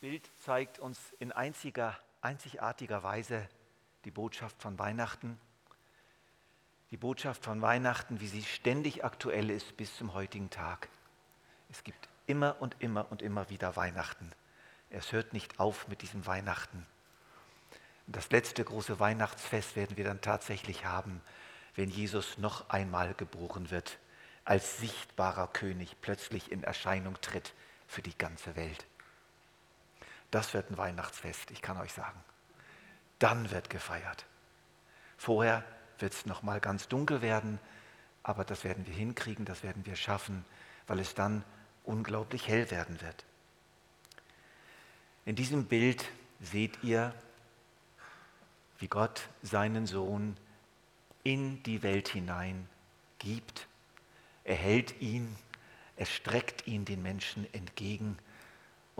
Bild zeigt uns in einziger, einzigartiger Weise die Botschaft von Weihnachten. Die Botschaft von Weihnachten, wie sie ständig aktuell ist bis zum heutigen Tag. Es gibt immer und immer und immer wieder Weihnachten. Es hört nicht auf mit diesem Weihnachten. Das letzte große Weihnachtsfest werden wir dann tatsächlich haben, wenn Jesus noch einmal geboren wird, als sichtbarer König plötzlich in Erscheinung tritt für die ganze Welt. Das wird ein Weihnachtsfest, ich kann euch sagen. Dann wird gefeiert. Vorher wird es noch mal ganz dunkel werden, aber das werden wir hinkriegen, das werden wir schaffen, weil es dann unglaublich hell werden wird. In diesem Bild seht ihr, wie Gott seinen Sohn in die Welt hinein gibt. Er hält ihn, er streckt ihn den Menschen entgegen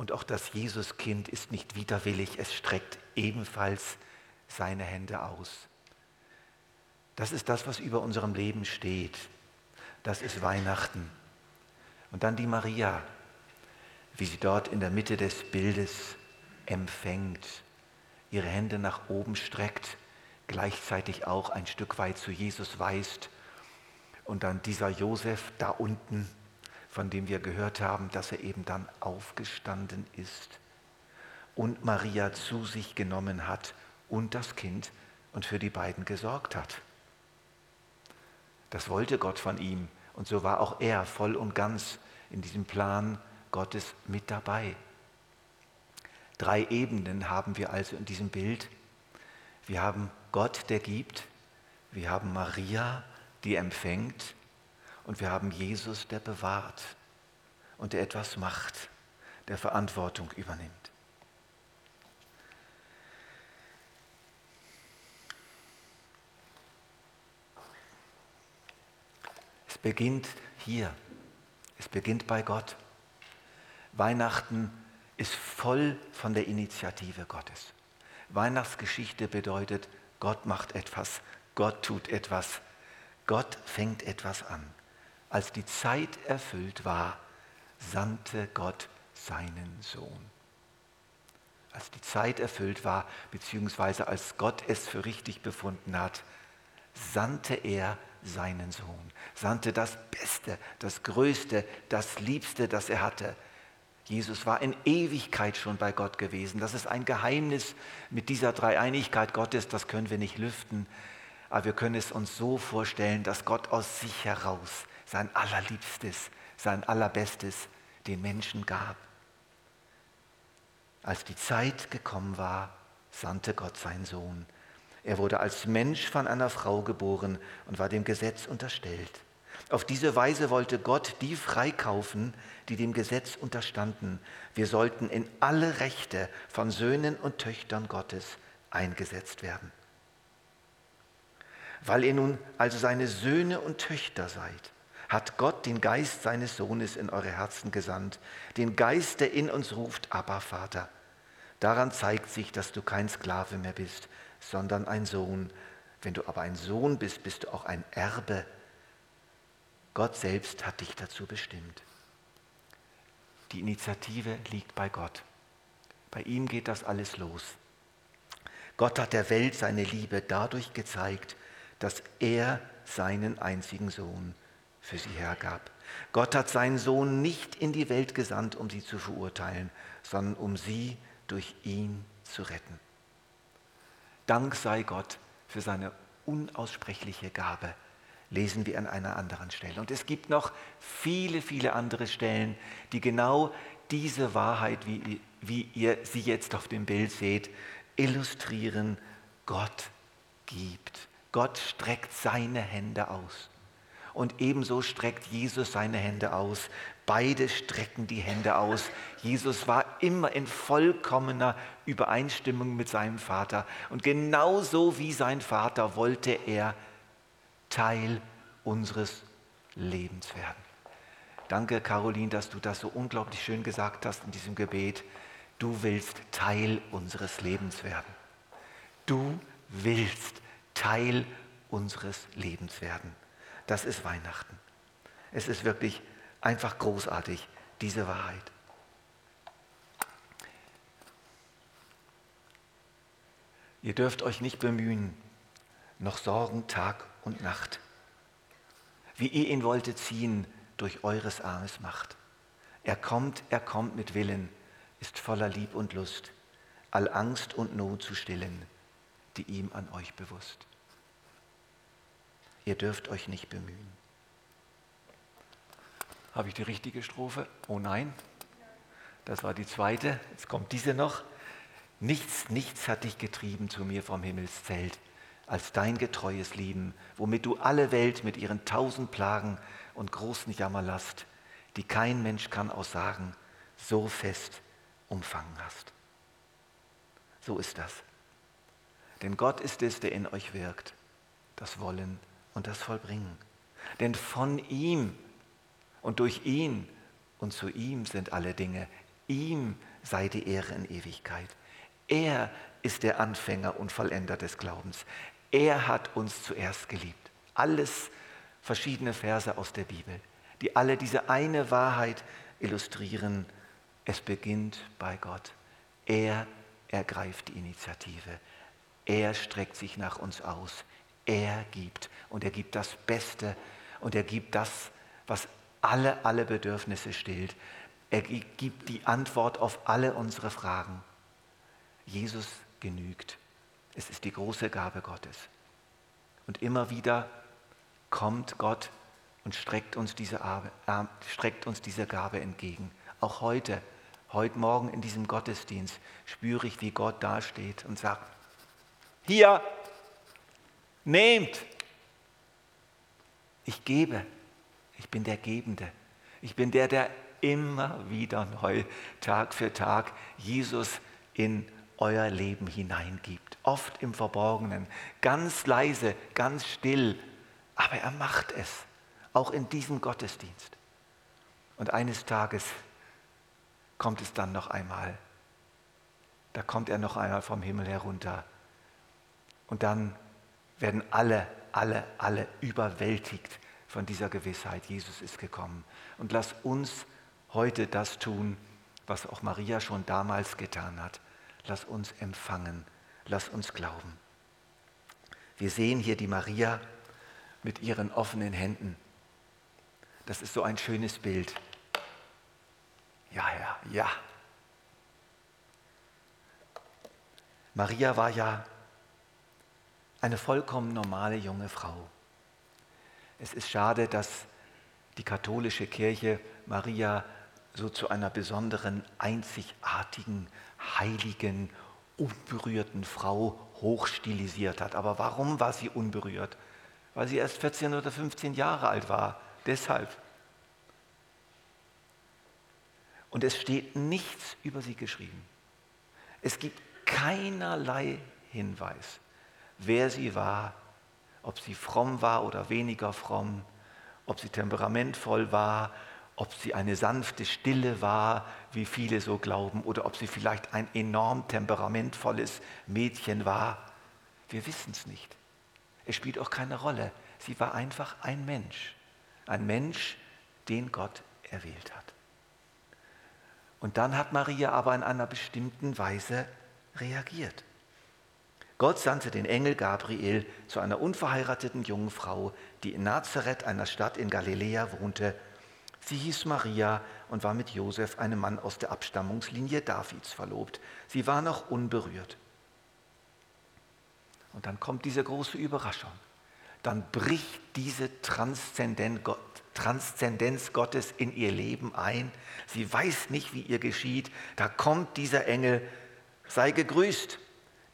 und auch das Jesuskind ist nicht widerwillig, es streckt ebenfalls seine Hände aus. Das ist das, was über unserem Leben steht. Das ist Weihnachten. Und dann die Maria, wie sie dort in der Mitte des Bildes empfängt, ihre Hände nach oben streckt, gleichzeitig auch ein Stück weit zu Jesus weist. Und dann dieser Josef da unten, von dem wir gehört haben, dass er eben dann aufgestanden ist und Maria zu sich genommen hat und das Kind und für die beiden gesorgt hat. Das wollte Gott von ihm und so war auch er voll und ganz in diesem Plan Gottes mit dabei. Drei Ebenen haben wir also in diesem Bild. Wir haben Gott, der gibt, wir haben Maria, die empfängt und wir haben Jesus, der bewahrt und der etwas macht, der Verantwortung übernimmt. Es beginnt hier. Es beginnt bei Gott. Weihnachten ist voll von der Initiative Gottes. Weihnachtsgeschichte bedeutet, Gott macht etwas, Gott tut etwas, Gott fängt etwas an. Als die Zeit erfüllt war, sandte Gott seinen Sohn. Als die Zeit erfüllt war, beziehungsweise als Gott es für richtig befunden hat, sandte er seinen Sohn, sandte das Beste, das Größte, das Liebste, das er hatte. Jesus war in Ewigkeit schon bei Gott gewesen. Das ist ein Geheimnis mit dieser Dreieinigkeit Gottes, das können wir nicht lüften. Aber wir können es uns so vorstellen, dass Gott aus sich heraus sein allerliebstes, sein allerbestes den Menschen gab. Als die Zeit gekommen war, sandte Gott seinen Sohn. Er wurde als Mensch von einer Frau geboren und war dem Gesetz unterstellt. Auf diese Weise wollte Gott die freikaufen, die dem Gesetz unterstanden. Wir sollten in alle Rechte von Söhnen und Töchtern Gottes eingesetzt werden. Weil ihr nun also seine Söhne und Töchter seid, hat Gott den Geist seines Sohnes in eure Herzen gesandt, den Geist, der in uns ruft, aber Vater. Daran zeigt sich, dass du kein Sklave mehr bist, sondern ein Sohn. Wenn du aber ein Sohn bist, bist du auch ein Erbe. Gott selbst hat dich dazu bestimmt. Die Initiative liegt bei Gott. Bei ihm geht das alles los. Gott hat der Welt seine Liebe dadurch gezeigt, dass er seinen einzigen Sohn für sie hergab. Gott hat seinen Sohn nicht in die Welt gesandt, um sie zu verurteilen, sondern um sie durch ihn zu retten. Dank sei Gott für seine unaussprechliche Gabe, lesen wir an einer anderen Stelle. Und es gibt noch viele, viele andere Stellen, die genau diese Wahrheit, wie, wie ihr sie jetzt auf dem Bild seht, illustrieren. Gott gibt. Gott streckt seine Hände aus. Und ebenso streckt Jesus seine Hände aus. Beide strecken die Hände aus. Jesus war immer in vollkommener Übereinstimmung mit seinem Vater. Und genauso wie sein Vater wollte er Teil unseres Lebens werden. Danke, Caroline, dass du das so unglaublich schön gesagt hast in diesem Gebet. Du willst Teil unseres Lebens werden. Du willst Teil unseres Lebens werden. Das ist Weihnachten. Es ist wirklich einfach großartig, diese Wahrheit. Ihr dürft euch nicht bemühen, noch sorgen Tag und Nacht. Wie ihr ihn wolltet ziehen durch eures Armes Macht. Er kommt, er kommt mit Willen, ist voller Lieb und Lust, all Angst und Not zu stillen, die ihm an euch bewusst. Ihr dürft euch nicht bemühen. Habe ich die richtige Strophe? Oh nein. Das war die zweite. Jetzt kommt diese noch. Nichts, nichts hat dich getrieben zu mir vom Himmelszelt, als dein getreues Lieben, womit du alle Welt mit ihren tausend Plagen und großen Jammerlast, die kein Mensch kann aussagen, so fest umfangen hast. So ist das. Denn Gott ist es, der in euch wirkt, das Wollen und das Vollbringen. Denn von ihm und durch ihn und zu ihm sind alle Dinge. Ihm sei die Ehre in Ewigkeit. Er ist der Anfänger und Vollender des Glaubens. Er hat uns zuerst geliebt. Alles verschiedene Verse aus der Bibel, die alle diese eine Wahrheit illustrieren. Es beginnt bei Gott. Er ergreift die Initiative. Er streckt sich nach uns aus. Er gibt und er gibt das Beste und er gibt das, was alle, alle Bedürfnisse stillt. Er gibt die Antwort auf alle unsere Fragen. Jesus genügt. Es ist die große Gabe Gottes. Und immer wieder kommt Gott und streckt uns diese, äh, streckt uns diese Gabe entgegen. Auch heute, heute Morgen in diesem Gottesdienst spüre ich, wie Gott dasteht und sagt, hier, nehmt, ich gebe, ich bin der Gebende, ich bin der, der immer wieder neu, Tag für Tag, Jesus in euer Leben hineingibt. Oft im Verborgenen, ganz leise, ganz still. Aber er macht es, auch in diesem Gottesdienst. Und eines Tages kommt es dann noch einmal. Da kommt er noch einmal vom Himmel herunter. Und dann werden alle, alle, alle überwältigt von dieser Gewissheit, Jesus ist gekommen. Und lass uns heute das tun, was auch Maria schon damals getan hat. Lass uns empfangen, lass uns glauben. Wir sehen hier die Maria mit ihren offenen Händen. Das ist so ein schönes Bild. Ja, ja, ja. Maria war ja eine vollkommen normale junge Frau. Es ist schade, dass die katholische Kirche Maria so zu einer besonderen, einzigartigen, heiligen, unberührten Frau hochstilisiert hat. Aber warum war sie unberührt? Weil sie erst 14 oder 15 Jahre alt war. Deshalb. Und es steht nichts über sie geschrieben. Es gibt keinerlei Hinweis, wer sie war, ob sie fromm war oder weniger fromm, ob sie temperamentvoll war ob sie eine sanfte Stille war, wie viele so glauben, oder ob sie vielleicht ein enorm temperamentvolles Mädchen war. Wir wissen es nicht. Es spielt auch keine Rolle. Sie war einfach ein Mensch. Ein Mensch, den Gott erwählt hat. Und dann hat Maria aber in einer bestimmten Weise reagiert. Gott sandte den Engel Gabriel zu einer unverheirateten jungen Frau, die in Nazareth, einer Stadt in Galiläa, wohnte Sie hieß Maria und war mit Josef, einem Mann aus der Abstammungslinie Davids, verlobt. Sie war noch unberührt. Und dann kommt diese große Überraschung. Dann bricht diese Transzendenz Gottes in ihr Leben ein. Sie weiß nicht, wie ihr geschieht. Da kommt dieser Engel, sei gegrüßt.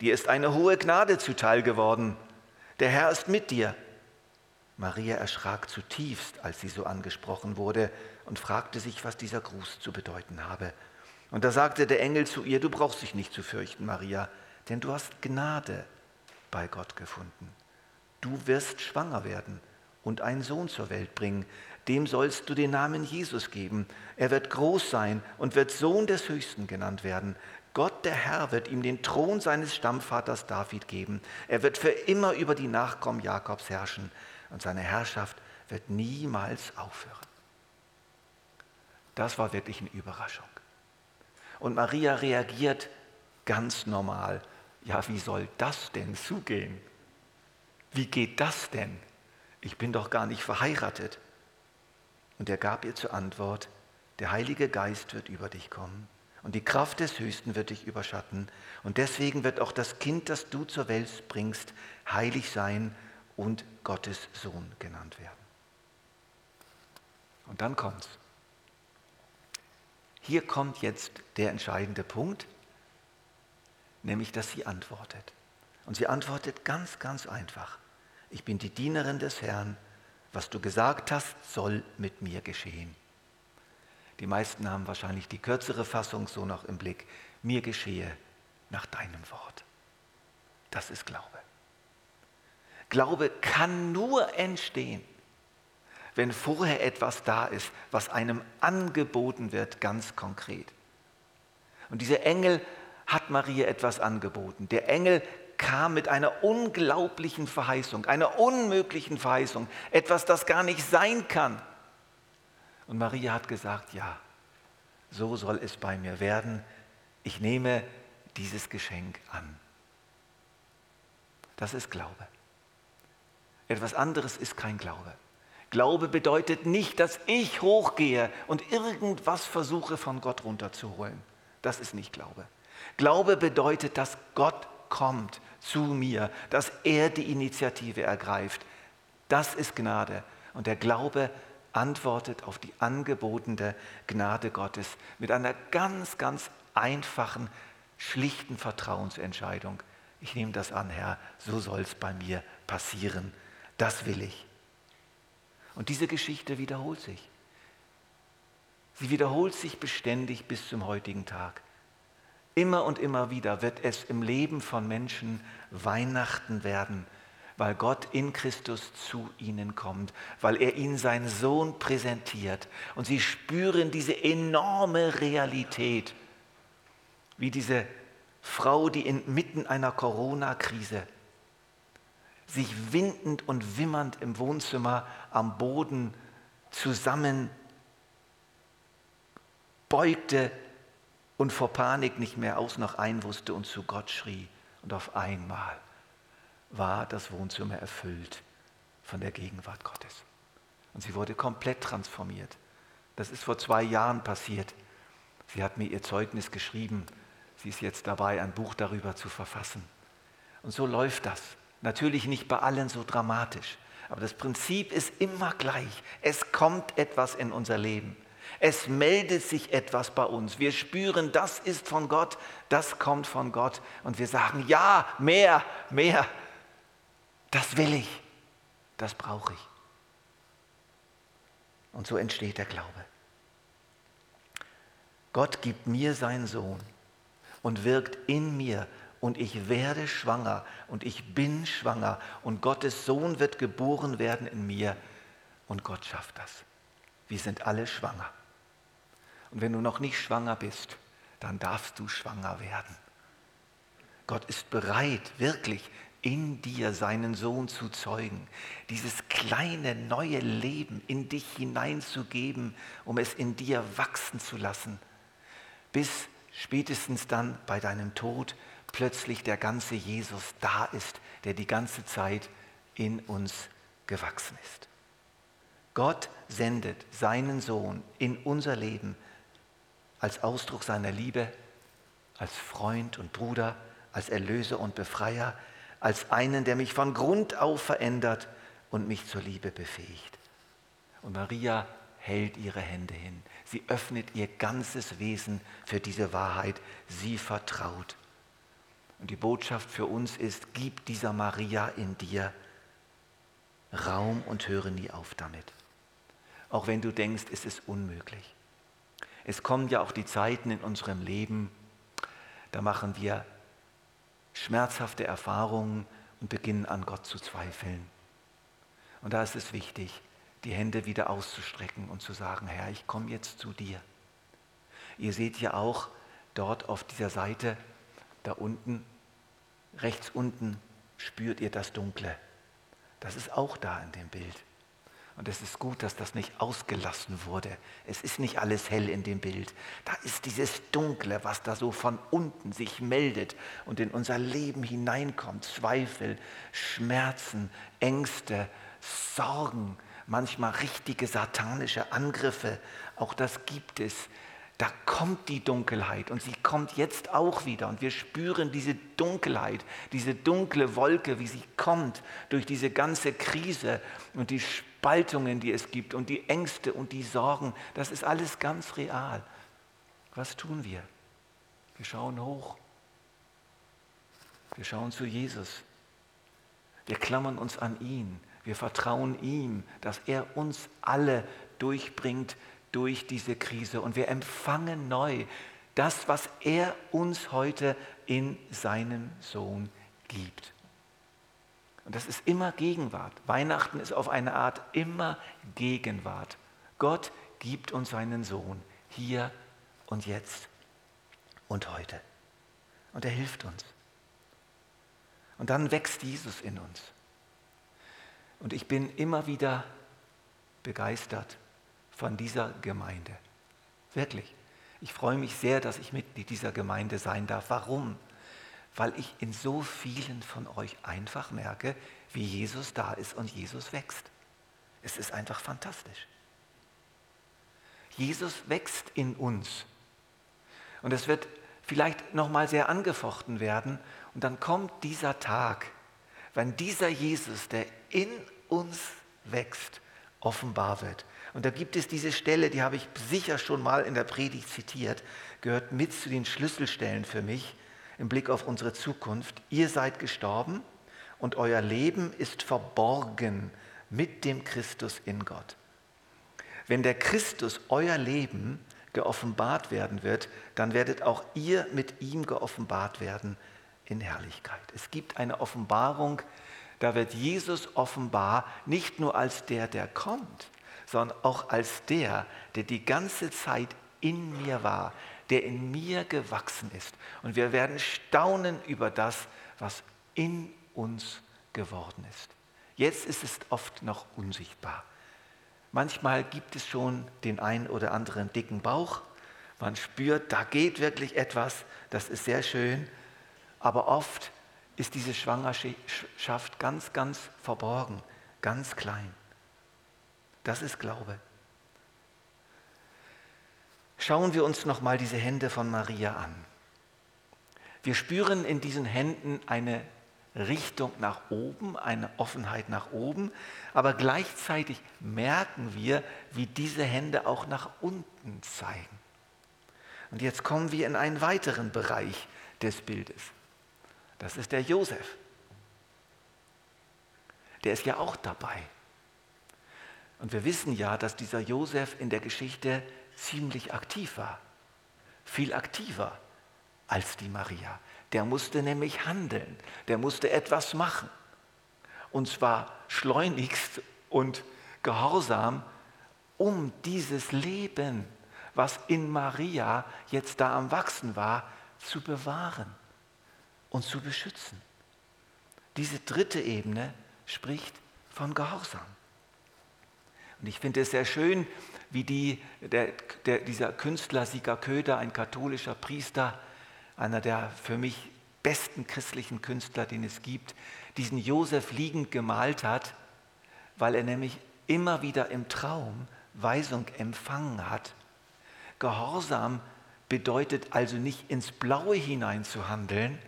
Dir ist eine hohe Gnade zuteil geworden. Der Herr ist mit dir. Maria erschrak zutiefst, als sie so angesprochen wurde und fragte sich, was dieser Gruß zu bedeuten habe. Und da sagte der Engel zu ihr, du brauchst dich nicht zu fürchten, Maria, denn du hast Gnade bei Gott gefunden. Du wirst schwanger werden und einen Sohn zur Welt bringen. Dem sollst du den Namen Jesus geben. Er wird groß sein und wird Sohn des Höchsten genannt werden. Gott der Herr wird ihm den Thron seines Stammvaters David geben. Er wird für immer über die Nachkommen Jakobs herrschen und seine Herrschaft wird niemals aufhören. Das war wirklich eine Überraschung. Und Maria reagiert ganz normal. ja, wie soll das denn zugehen? Wie geht das denn? Ich bin doch gar nicht verheiratet. Und er gab ihr zur Antwort, der Heilige Geist wird über dich kommen und die Kraft des Höchsten wird dich überschatten. Und deswegen wird auch das Kind, das du zur Welt bringst, heilig sein und Gottes Sohn genannt werden. Und dann kommt's. Hier kommt jetzt der entscheidende Punkt, nämlich dass sie antwortet. Und sie antwortet ganz, ganz einfach. Ich bin die Dienerin des Herrn. Was du gesagt hast, soll mit mir geschehen. Die meisten haben wahrscheinlich die kürzere Fassung so noch im Blick. Mir geschehe nach deinem Wort. Das ist Glaube. Glaube kann nur entstehen, wenn vorher etwas da ist, was einem angeboten wird, ganz konkret. Und dieser Engel hat Maria etwas angeboten. Der Engel kam mit einer unglaublichen Verheißung, einer unmöglichen Verheißung, etwas, das gar nicht sein kann. Und Maria hat gesagt, ja, so soll es bei mir werden. Ich nehme dieses Geschenk an. Das ist Glaube. Etwas anderes ist kein Glaube. Glaube bedeutet nicht, dass ich hochgehe und irgendwas versuche von Gott runterzuholen. Das ist nicht Glaube. Glaube bedeutet, dass Gott kommt zu mir, dass er die Initiative ergreift. Das ist Gnade. Und der Glaube antwortet auf die angebotene Gnade Gottes mit einer ganz, ganz einfachen, schlichten Vertrauensentscheidung. Ich nehme das an, Herr, so soll es bei mir passieren. Das will ich. Und diese Geschichte wiederholt sich. Sie wiederholt sich beständig bis zum heutigen Tag. Immer und immer wieder wird es im Leben von Menschen Weihnachten werden, weil Gott in Christus zu ihnen kommt, weil er ihnen seinen Sohn präsentiert. Und sie spüren diese enorme Realität, wie diese Frau, die inmitten einer Corona-Krise sich windend und wimmernd im Wohnzimmer am Boden zusammen beugte und vor Panik nicht mehr aus noch ein wusste und zu Gott schrie. Und auf einmal war das Wohnzimmer erfüllt von der Gegenwart Gottes. Und sie wurde komplett transformiert. Das ist vor zwei Jahren passiert. Sie hat mir ihr Zeugnis geschrieben. Sie ist jetzt dabei, ein Buch darüber zu verfassen. Und so läuft das. Natürlich nicht bei allen so dramatisch, aber das Prinzip ist immer gleich. Es kommt etwas in unser Leben. Es meldet sich etwas bei uns. Wir spüren, das ist von Gott, das kommt von Gott. Und wir sagen, ja, mehr, mehr. Das will ich, das brauche ich. Und so entsteht der Glaube. Gott gibt mir seinen Sohn und wirkt in mir und ich werde schwanger und ich bin schwanger und Gottes Sohn wird geboren werden in mir und Gott schafft das. Wir sind alle schwanger. Und wenn du noch nicht schwanger bist, dann darfst du schwanger werden. Gott ist bereit, wirklich in dir seinen Sohn zu zeugen, dieses kleine neue Leben in dich hineinzugeben, um es in dir wachsen zu lassen, bis spätestens dann bei deinem Tod plötzlich der ganze Jesus da ist, der die ganze Zeit in uns gewachsen ist. Gott sendet seinen Sohn in unser Leben als Ausdruck seiner Liebe, als Freund und Bruder, als Erlöser und Befreier, als einen, der mich von Grund auf verändert und mich zur Liebe befähigt. Und Maria hält ihre Hände hin. Sie öffnet ihr ganzes Wesen für diese Wahrheit. Sie vertraut. Und die Botschaft für uns ist, gib dieser Maria in dir Raum und höre nie auf damit. Auch wenn du denkst, es ist unmöglich. Es kommen ja auch die Zeiten in unserem Leben, da machen wir schmerzhafte Erfahrungen und beginnen an Gott zu zweifeln. Und da ist es wichtig, die Hände wieder auszustrecken und zu sagen, Herr, ich komme jetzt zu dir. Ihr seht ja auch dort auf dieser Seite, da unten, rechts unten, spürt ihr das Dunkle. Das ist auch da in dem Bild. Und es ist gut, dass das nicht ausgelassen wurde. Es ist nicht alles hell in dem Bild. Da ist dieses Dunkle, was da so von unten sich meldet und in unser Leben hineinkommt. Zweifel, Schmerzen, Ängste, Sorgen, manchmal richtige satanische Angriffe. Auch das gibt es. Da kommt die Dunkelheit und sie kommt jetzt auch wieder und wir spüren diese Dunkelheit, diese dunkle Wolke, wie sie kommt durch diese ganze Krise und die Spaltungen, die es gibt und die Ängste und die Sorgen. Das ist alles ganz real. Was tun wir? Wir schauen hoch. Wir schauen zu Jesus. Wir klammern uns an ihn. Wir vertrauen ihm, dass er uns alle durchbringt durch diese Krise und wir empfangen neu das, was er uns heute in seinem Sohn gibt. Und das ist immer Gegenwart. Weihnachten ist auf eine Art immer Gegenwart. Gott gibt uns seinen Sohn hier und jetzt und heute. Und er hilft uns. Und dann wächst Jesus in uns. Und ich bin immer wieder begeistert von dieser Gemeinde. Wirklich. Ich freue mich sehr, dass ich Mitglied dieser Gemeinde sein darf. Warum? Weil ich in so vielen von euch einfach merke, wie Jesus da ist und Jesus wächst. Es ist einfach fantastisch. Jesus wächst in uns. Und es wird vielleicht nochmal sehr angefochten werden. Und dann kommt dieser Tag, wenn dieser Jesus, der in uns wächst, offenbar wird. Und da gibt es diese Stelle, die habe ich sicher schon mal in der Predigt zitiert, gehört mit zu den Schlüsselstellen für mich im Blick auf unsere Zukunft. Ihr seid gestorben und euer Leben ist verborgen mit dem Christus in Gott. Wenn der Christus euer Leben geoffenbart werden wird, dann werdet auch ihr mit ihm geoffenbart werden in Herrlichkeit. Es gibt eine Offenbarung, da wird Jesus offenbar nicht nur als der, der kommt, sondern auch als der, der die ganze Zeit in mir war, der in mir gewachsen ist. Und wir werden staunen über das, was in uns geworden ist. Jetzt ist es oft noch unsichtbar. Manchmal gibt es schon den einen oder anderen dicken Bauch. Man spürt, da geht wirklich etwas. Das ist sehr schön. Aber oft ist diese Schwangerschaft ganz, ganz verborgen, ganz klein. Das ist Glaube. Schauen wir uns nochmal diese Hände von Maria an. Wir spüren in diesen Händen eine Richtung nach oben, eine Offenheit nach oben, aber gleichzeitig merken wir, wie diese Hände auch nach unten zeigen. Und jetzt kommen wir in einen weiteren Bereich des Bildes. Das ist der Josef. Der ist ja auch dabei. Und wir wissen ja, dass dieser Josef in der Geschichte ziemlich aktiv war. Viel aktiver als die Maria. Der musste nämlich handeln. Der musste etwas machen. Und zwar schleunigst und gehorsam, um dieses Leben, was in Maria jetzt da am Wachsen war, zu bewahren und zu beschützen. Diese dritte Ebene spricht von Gehorsam. Und ich finde es sehr schön, wie die, der, der, dieser Künstler Sieger Köder, ein katholischer Priester, einer der für mich besten christlichen Künstler, den es gibt, diesen Josef liegend gemalt hat, weil er nämlich immer wieder im Traum Weisung empfangen hat. Gehorsam bedeutet also nicht ins Blaue hinein zu handeln,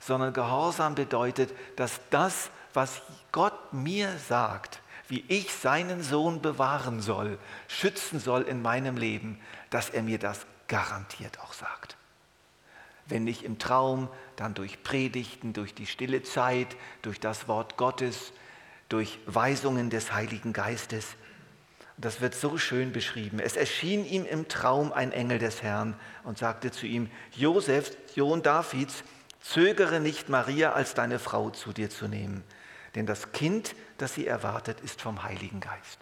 sondern Gehorsam bedeutet, dass das, was Gott mir sagt, wie ich seinen Sohn bewahren soll, schützen soll in meinem Leben, dass er mir das garantiert auch sagt. Wenn nicht im Traum, dann durch Predigten, durch die stille Zeit, durch das Wort Gottes, durch Weisungen des Heiligen Geistes. Das wird so schön beschrieben. Es erschien ihm im Traum ein Engel des Herrn und sagte zu ihm, Josef, Sohn Davids, zögere nicht Maria als deine Frau zu dir zu nehmen denn das Kind, das sie erwartet, ist vom Heiligen Geist.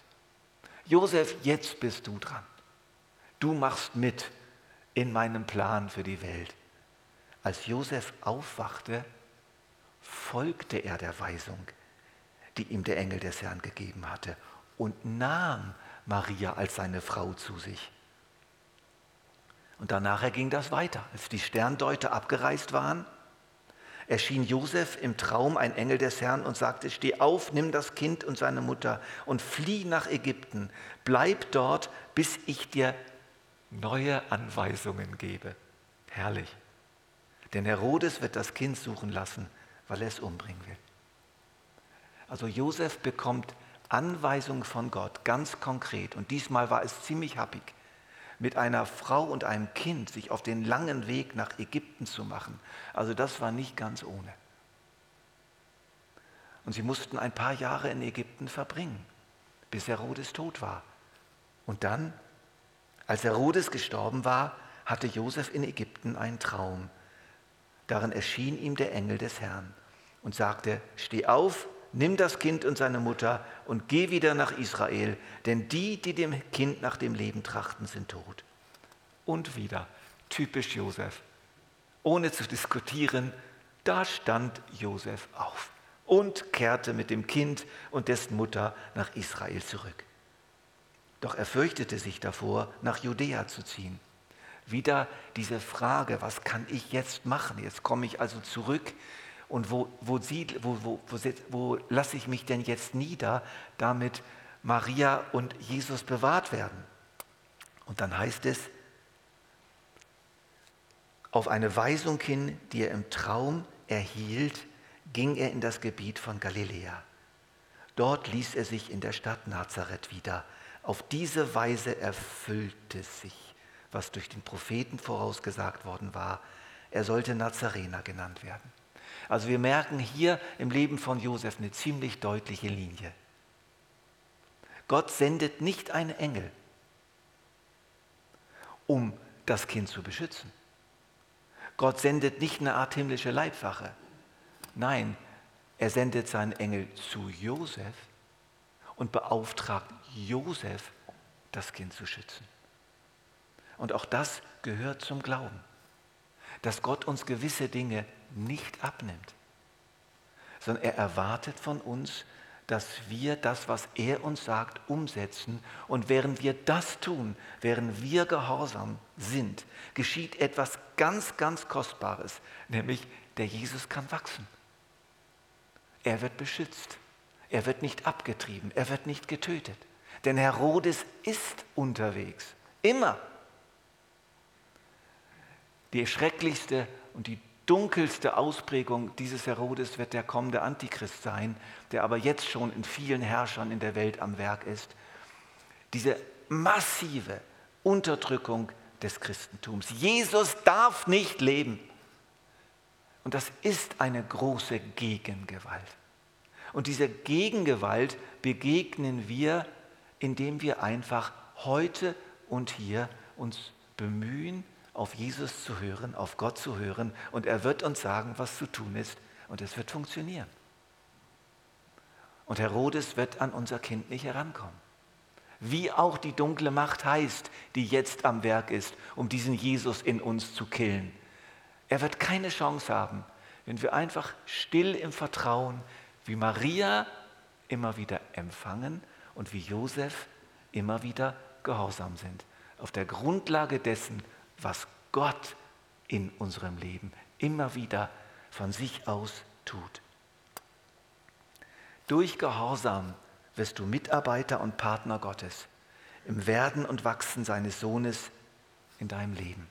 Josef, jetzt bist du dran. Du machst mit in meinem Plan für die Welt. Als Josef aufwachte, folgte er der Weisung, die ihm der Engel des Herrn gegeben hatte, und nahm Maria als seine Frau zu sich. Und danach ging das weiter. Als die Sterndeuter abgereist waren, erschien Josef im Traum ein Engel des Herrn und sagte, steh auf, nimm das Kind und seine Mutter und flieh nach Ägypten. Bleib dort, bis ich dir neue Anweisungen gebe. Herrlich. Denn Herodes wird das Kind suchen lassen, weil er es umbringen will. Also Josef bekommt Anweisungen von Gott, ganz konkret. Und diesmal war es ziemlich happig, mit einer Frau und einem Kind sich auf den langen Weg nach Ägypten zu machen. Also das war nicht ganz ohne. Und sie mussten ein paar Jahre in Ägypten verbringen, bis Herodes tot war. Und dann, als Herodes gestorben war, hatte Josef in Ägypten einen Traum. Darin erschien ihm der Engel des Herrn und sagte, steh auf, nimm das Kind und seine Mutter und geh wieder nach Israel, denn die, die dem Kind nach dem Leben trachten, sind tot. Und wieder, typisch Josef. Ohne zu diskutieren, da stand Josef auf und kehrte mit dem Kind und dessen Mutter nach Israel zurück. Doch er fürchtete sich davor, nach Judäa zu ziehen. Wieder diese Frage, was kann ich jetzt machen? Jetzt komme ich also zurück und wo, wo, sie, wo, wo, wo, wo lasse ich mich denn jetzt nieder, damit Maria und Jesus bewahrt werden? Und dann heißt es, auf eine Weisung hin, die er im Traum erhielt, ging er in das Gebiet von Galiläa. Dort ließ er sich in der Stadt Nazareth wieder. Auf diese Weise erfüllte sich, was durch den Propheten vorausgesagt worden war. Er sollte Nazarener genannt werden. Also wir merken hier im Leben von Josef eine ziemlich deutliche Linie. Gott sendet nicht einen Engel, um das Kind zu beschützen. Gott sendet nicht eine Art himmlische Leibwache. Nein, er sendet seinen Engel zu Josef und beauftragt Josef, das Kind zu schützen. Und auch das gehört zum Glauben dass Gott uns gewisse Dinge nicht abnimmt, sondern er erwartet von uns, dass wir das, was er uns sagt, umsetzen. Und während wir das tun, während wir gehorsam sind, geschieht etwas ganz, ganz Kostbares, nämlich der Jesus kann wachsen. Er wird beschützt. Er wird nicht abgetrieben. Er wird nicht getötet. Denn Herodes ist unterwegs. Immer. Die schrecklichste und die dunkelste Ausprägung dieses Herodes wird der kommende Antichrist sein, der aber jetzt schon in vielen Herrschern in der Welt am Werk ist. Diese massive Unterdrückung des Christentums. Jesus darf nicht leben. Und das ist eine große Gegengewalt. Und dieser Gegengewalt begegnen wir, indem wir einfach heute und hier uns bemühen, auf Jesus zu hören, auf Gott zu hören und er wird uns sagen, was zu tun ist und es wird funktionieren. Und Herodes wird an unser Kind nicht herankommen. Wie auch die dunkle Macht heißt, die jetzt am Werk ist, um diesen Jesus in uns zu killen. Er wird keine Chance haben, wenn wir einfach still im Vertrauen, wie Maria immer wieder empfangen und wie Josef immer wieder gehorsam sind. Auf der Grundlage dessen, was Gott in unserem Leben immer wieder von sich aus tut. Durch Gehorsam wirst du Mitarbeiter und Partner Gottes im Werden und Wachsen seines Sohnes in deinem Leben.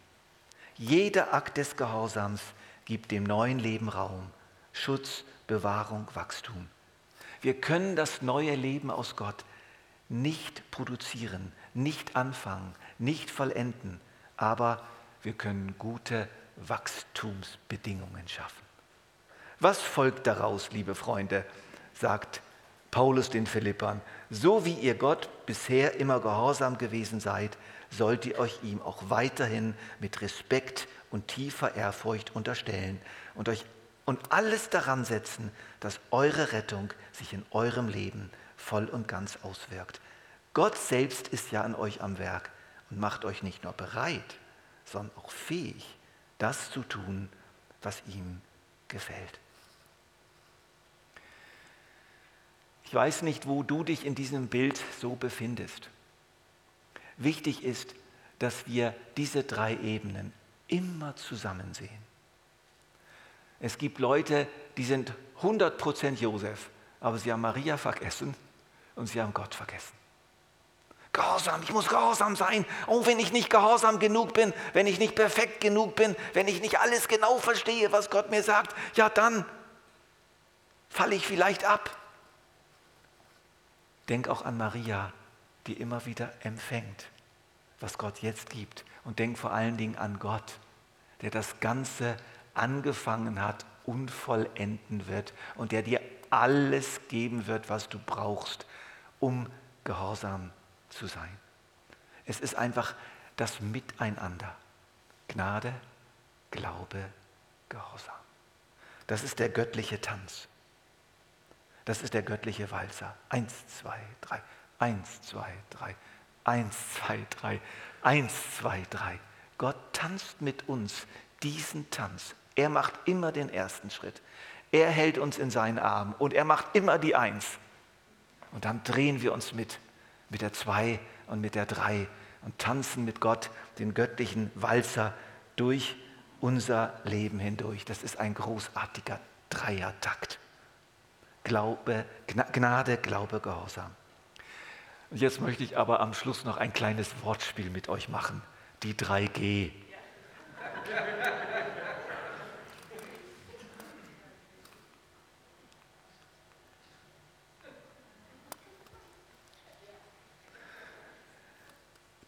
Jeder Akt des Gehorsams gibt dem neuen Leben Raum, Schutz, Bewahrung, Wachstum. Wir können das neue Leben aus Gott nicht produzieren, nicht anfangen, nicht vollenden, aber wir können gute Wachstumsbedingungen schaffen. Was folgt daraus, liebe Freunde, sagt Paulus den Philippern, so wie ihr Gott bisher immer gehorsam gewesen seid, sollt ihr euch ihm auch weiterhin mit Respekt und tiefer Ehrfurcht unterstellen und euch und alles daran setzen, dass eure Rettung sich in eurem Leben voll und ganz auswirkt. Gott selbst ist ja an euch am Werk und macht euch nicht nur bereit, sondern auch fähig, das zu tun, was ihm gefällt. Ich weiß nicht, wo du dich in diesem Bild so befindest. Wichtig ist, dass wir diese drei Ebenen immer zusammen sehen. Es gibt Leute, die sind 100% Josef, aber sie haben Maria vergessen und sie haben Gott vergessen. Gehorsam, ich muss gehorsam sein. Oh, wenn ich nicht gehorsam genug bin, wenn ich nicht perfekt genug bin, wenn ich nicht alles genau verstehe, was Gott mir sagt, ja dann falle ich vielleicht ab. Denk auch an Maria, die immer wieder empfängt, was Gott jetzt gibt. Und denk vor allen Dingen an Gott, der das Ganze angefangen hat und vollenden wird und der dir alles geben wird, was du brauchst, um gehorsam zu sein. Es ist einfach das Miteinander. Gnade, Glaube, Gehorsam. Das ist der göttliche Tanz. Das ist der göttliche Walzer. Eins, zwei, drei. Eins, zwei, drei. Eins, zwei, drei. Eins, zwei, drei. Gott tanzt mit uns diesen Tanz. Er macht immer den ersten Schritt. Er hält uns in seinen Arm und er macht immer die Eins. Und dann drehen wir uns mit, mit der Zwei und mit der Drei und tanzen mit Gott den göttlichen Walzer durch unser Leben hindurch. Das ist ein großartiger Dreiertakt. Glaube, Gnade, Glaube, Gehorsam. Und jetzt möchte ich aber am Schluss noch ein kleines Wortspiel mit euch machen. Die 3G.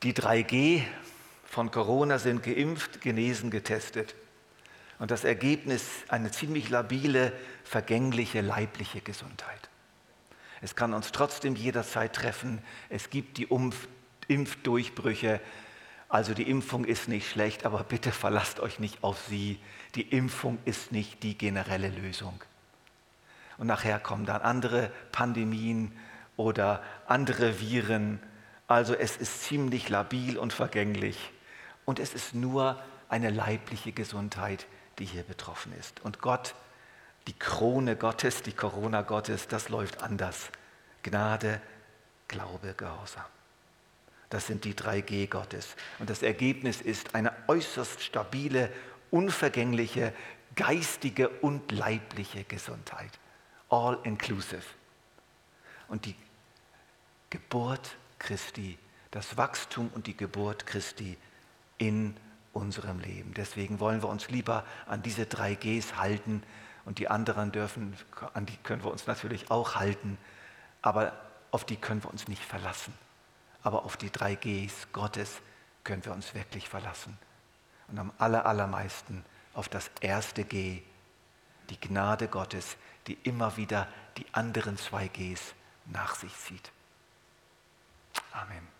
Die 3G von Corona sind geimpft, genesen, getestet. Und das Ergebnis eine ziemlich labile, vergängliche leibliche Gesundheit. Es kann uns trotzdem jederzeit treffen. Es gibt die Umf Impfdurchbrüche. Also die Impfung ist nicht schlecht, aber bitte verlasst euch nicht auf sie. Die Impfung ist nicht die generelle Lösung. Und nachher kommen dann andere Pandemien oder andere Viren also es ist ziemlich labil und vergänglich. Und es ist nur eine leibliche Gesundheit, die hier betroffen ist. Und Gott, die Krone Gottes, die Corona Gottes, das läuft anders. Gnade, Glaube, Gehorsam. Das sind die drei G Gottes. Und das Ergebnis ist eine äußerst stabile, unvergängliche, geistige und leibliche Gesundheit. All inclusive. Und die Geburt Christi, das Wachstum und die Geburt Christi in unserem Leben. Deswegen wollen wir uns lieber an diese drei Gs halten und die anderen dürfen, an die können wir uns natürlich auch halten, aber auf die können wir uns nicht verlassen. Aber auf die drei Gs Gottes können wir uns wirklich verlassen. Und am allermeisten auf das erste G, die Gnade Gottes, die immer wieder die anderen zwei Gs nach sich zieht. Amen.